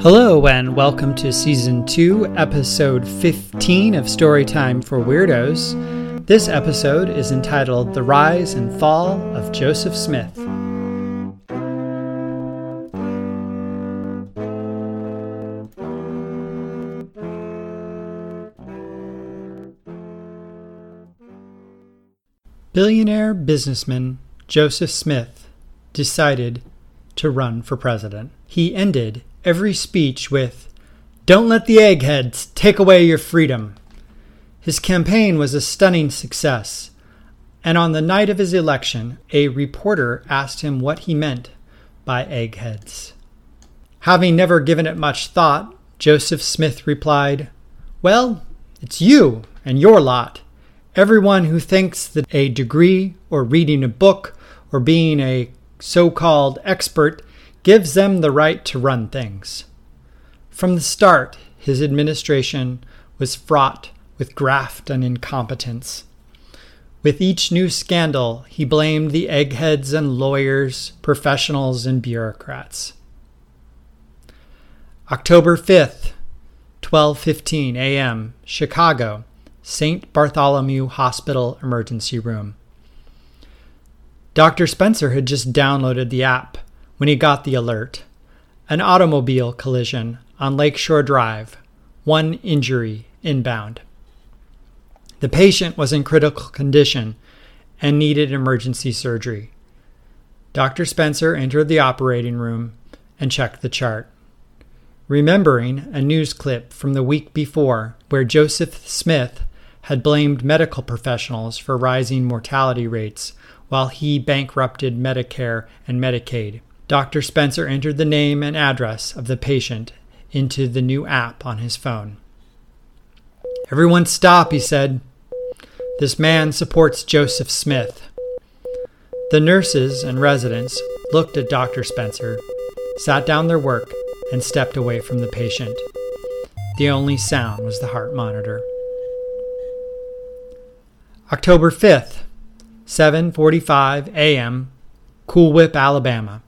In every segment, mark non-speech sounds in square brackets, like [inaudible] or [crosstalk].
Hello, and welcome to Season 2, Episode 15 of Storytime for Weirdos. This episode is entitled The Rise and Fall of Joseph Smith. Billionaire businessman Joseph Smith decided to run for president. He ended every speech with, Don't let the eggheads take away your freedom. His campaign was a stunning success, and on the night of his election, a reporter asked him what he meant by eggheads. Having never given it much thought, Joseph Smith replied, Well, it's you and your lot. Everyone who thinks that a degree or reading a book or being a so called expert gives them the right to run things. From the start, his administration was fraught with graft and incompetence. With each new scandal, he blamed the eggheads and lawyers, professionals, and bureaucrats. October 5th, 12:15 a.m., Chicago, St. Bartholomew Hospital emergency room. Dr. Spencer had just downloaded the app when he got the alert. An automobile collision on Lakeshore Drive, one injury inbound. The patient was in critical condition and needed emergency surgery. Dr. Spencer entered the operating room and checked the chart. Remembering a news clip from the week before where Joseph Smith had blamed medical professionals for rising mortality rates while he bankrupted Medicare and Medicaid. Dr. Spencer entered the name and address of the patient into the new app on his phone. Everyone stop, he said. This man supports Joseph Smith. The nurses and residents looked at Dr. Spencer, sat down their work, and stepped away from the patient. The only sound was the heart monitor. October 5th, 7:45 a.m., Cool Whip, Alabama.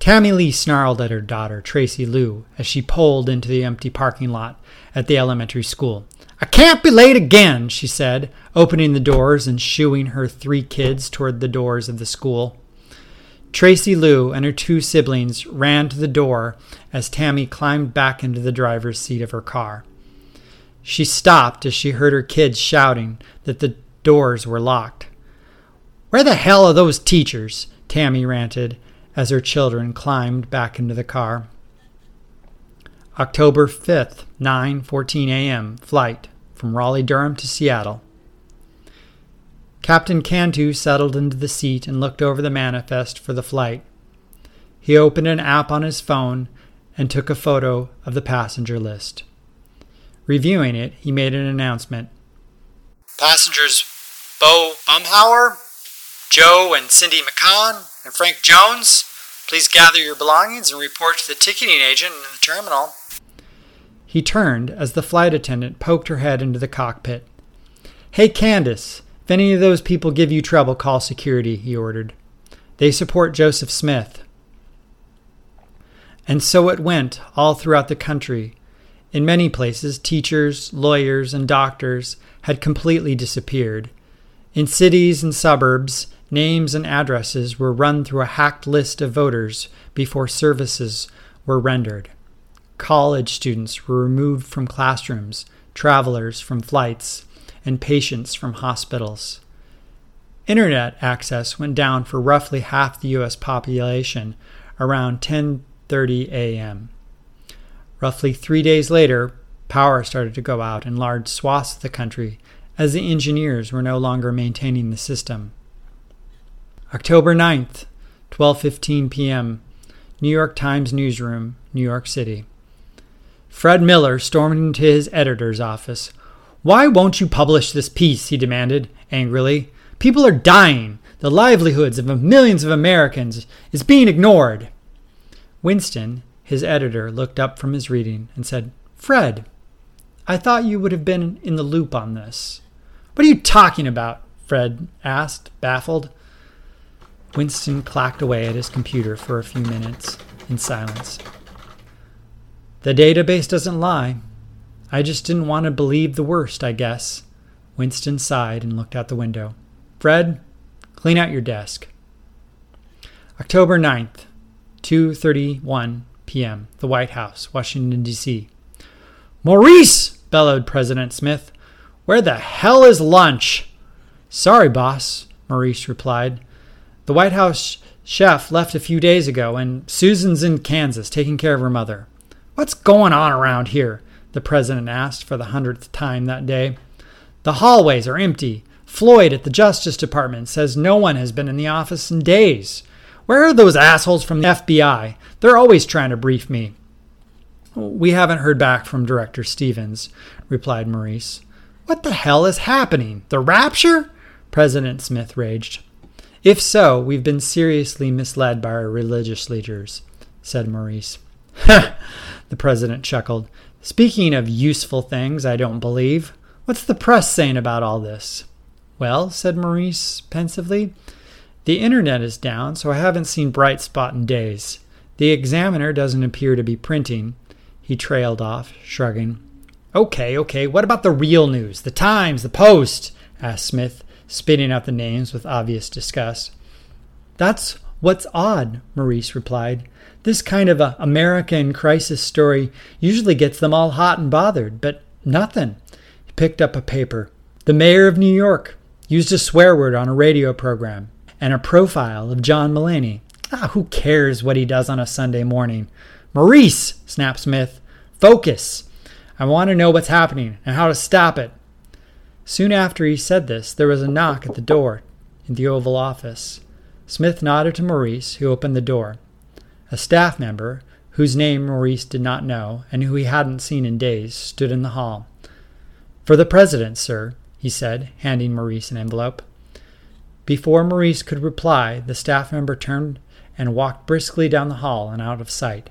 Tammy Lee snarled at her daughter, Tracy Lou, as she pulled into the empty parking lot at the elementary school. I can't be late again, she said, opening the doors and shooing her three kids toward the doors of the school. Tracy Lou and her two siblings ran to the door as Tammy climbed back into the driver's seat of her car. She stopped as she heard her kids shouting that the doors were locked. Where the hell are those teachers? Tammy ranted as her children climbed back into the car. October 5th, 9:14 a.m. flight from Raleigh Durham to Seattle. Captain Cantu settled into the seat and looked over the manifest for the flight. He opened an app on his phone and took a photo of the passenger list. Reviewing it, he made an announcement. Passengers Bo Bumhauer, Joe and Cindy McCon, and Frank Jones, please gather your belongings and report to the ticketing agent in the terminal. He turned as the flight attendant poked her head into the cockpit. Hey, Candace, if any of those people give you trouble, call security, he ordered. They support Joseph Smith. And so it went all throughout the country, in many places, teachers, lawyers, and doctors had completely disappeared. In cities and suburbs, names and addresses were run through a hacked list of voters before services were rendered. College students were removed from classrooms, travelers from flights, and patients from hospitals. Internet access went down for roughly half the US population around 10:30 a.m. Roughly three days later, power started to go out in large swaths of the country as the engineers were no longer maintaining the system. October 9th, 12:15 p.m. New York Times newsroom, New York City. Fred Miller stormed into his editor's office. "Why won't you publish this piece?" he demanded angrily. "People are dying. The livelihoods of millions of Americans is being ignored." Winston, his editor looked up from his reading and said, Fred, I thought you would have been in the loop on this. What are you talking about? Fred asked, baffled. Winston clacked away at his computer for a few minutes in silence. The database doesn't lie. I just didn't want to believe the worst, I guess. Winston sighed and looked out the window. Fred, clean out your desk. October 9th, 2:31 p.m. The White House, Washington D.C. Maurice, bellowed President Smith. Where the hell is lunch? Sorry, boss, Maurice replied. The White House chef left a few days ago, and Susan's in Kansas taking care of her mother. What's going on around here? the president asked for the hundredth time that day. The hallways are empty. Floyd at the Justice Department says no one has been in the office in days. Where are those assholes from the FBI? They're always trying to brief me. We haven't heard back from Director Stevens, replied Maurice. What the hell is happening? The rapture? President Smith raged. If so, we've been seriously misled by our religious leaders, said Maurice. [laughs] The president chuckled. Speaking of useful things, I don't believe. What's the press saying about all this? Well, said Maurice pensively, the internet is down, so I haven't seen Breitbart in days. The examiner doesn't appear to be printing. He trailed off, shrugging. Okay, okay, what about the real news? The Times, the Post? asked Smith, spitting out the names with obvious disgust. That's what's odd, Maurice replied. This kind of a American crisis story usually gets them all hot and bothered, but nothing. He picked up a paper. The mayor of New York used a swear word on a radio program and a profile of John Mulaney. Ah, who cares what he does on a Sunday morning? Maurice, snapped Smith, focus. I want to know what's happening and how to stop it. Soon after he said this, there was a knock at the door in the Oval Office. Smith nodded to Maurice, who opened the door. A staff member, whose name Maurice did not know and who he hadn't seen in days, stood in the hall. For the President, sir, he said, handing Maurice an envelope. Before Maurice could reply, the staff member turned and walked briskly down the hall and out of sight.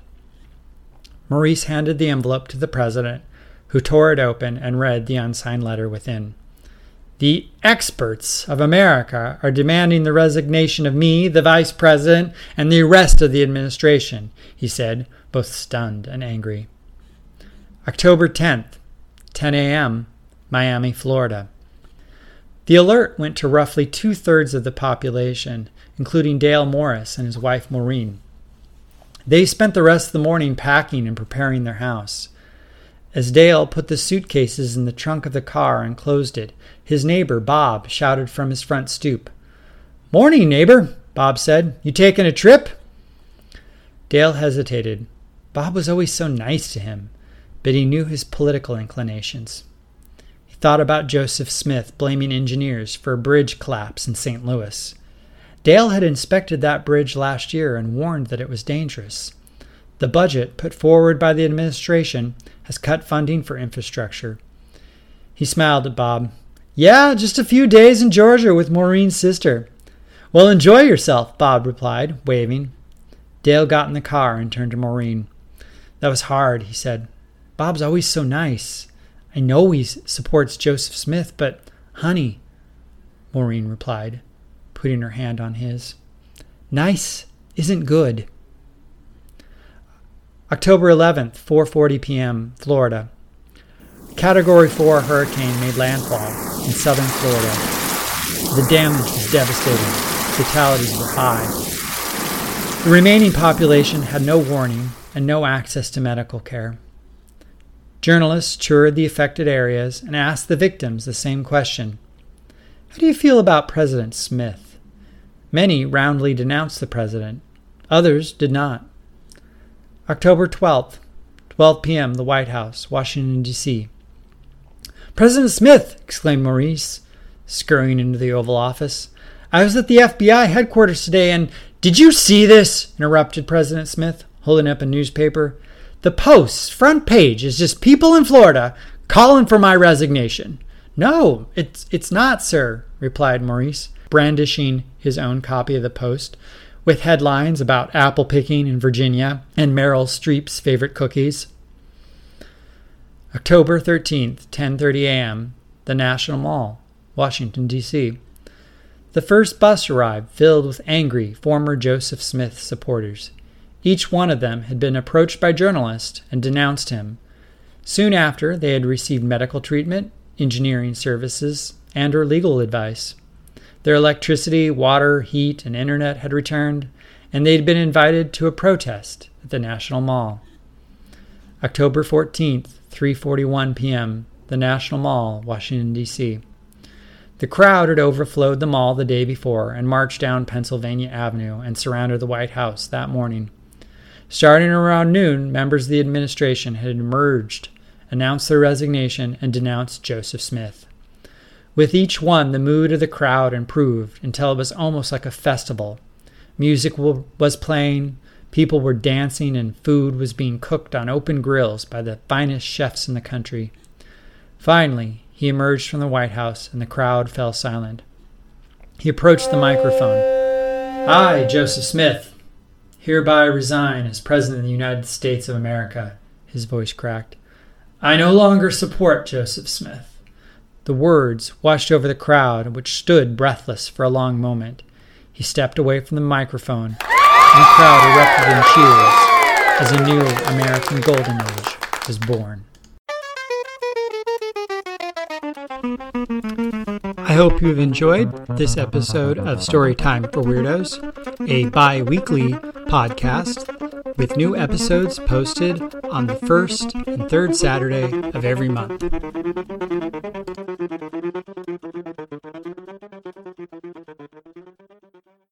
Maurice handed the envelope to the President, who tore it open and read the unsigned letter within. The experts of America are demanding the resignation of me, the Vice President, and the rest of the administration, he said, both stunned and angry. October 10th, 10 a.m., Miami, Florida. The alert went to roughly two thirds of the population, including Dale Morris and his wife Maureen. They spent the rest of the morning packing and preparing their house. As Dale put the suitcases in the trunk of the car and closed it, his neighbor, Bob, shouted from his front stoop. Morning, neighbor, Bob said. You taking a trip? Dale hesitated. Bob was always so nice to him, but he knew his political inclinations. He thought about Joseph Smith blaming engineers for a bridge collapse in St. Louis. Dale had inspected that bridge last year and warned that it was dangerous. The budget put forward by the administration has cut funding for infrastructure. He smiled at Bob. Yeah, just a few days in Georgia with Maureen's sister. Well, enjoy yourself, Bob replied, waving. Dale got in the car and turned to Maureen. That was hard, he said. Bob's always so nice. I know he supports Joseph Smith, but, honey, Maureen replied, putting her hand on his. Nice isn't good. October 11th, 4:40 p.m., Florida. Category 4 hurricane made landfall in southern Florida. The damage was devastating. Fatalities were high. The remaining population had no warning and no access to medical care. Journalists toured the affected areas and asked the victims the same question How do you feel about President Smith? Many roundly denounced the president, others did not. October 12th, 12 p.m., the White House, Washington, D.C. President Smith! exclaimed Maurice, scurrying into the Oval Office. I was at the FBI headquarters today, and did you see this? interrupted President Smith, holding up a newspaper. The Post's front page is just people in Florida calling for my resignation. No, it's it's not, sir, replied Maurice, brandishing his own copy of the Post with headlines about apple picking in Virginia and Meryl Streep's favorite cookies. October 13th, 10:30 a.m., the National Mall, Washington D.C. The first bus arrived filled with angry former Joseph Smith supporters. Each one of them had been approached by journalists and denounced him. Soon after, they had received medical treatment, engineering services, and or legal advice. Their electricity, water, heat, and internet had returned, and they had been invited to a protest at the National Mall. October 14th, 3:41 p.m., the National Mall, Washington D.C. The crowd had overflowed the mall the day before and marched down Pennsylvania Avenue and surrounded the White House that morning. Starting around noon, members of the administration had emerged, announced their resignation, and denounced Joseph Smith. With each one, the mood of the crowd improved until it was almost like a festival. Music was playing, people were dancing, and food was being cooked on open grills by the finest chefs in the country. Finally, he emerged from the White House, and the crowd fell silent. He approached the microphone. I, Joseph Smith, hereby resign as President of the United States of America. His voice cracked. I no longer support Joseph Smith. The words washed over the crowd, which stood breathless for a long moment. He stepped away from the microphone, and crowd erupted in cheers as a new American golden age was born. I hope you've enjoyed this episode of Storytime for Weirdos, a bi weekly podcast with new episodes posted on the first and third Saturday of every month.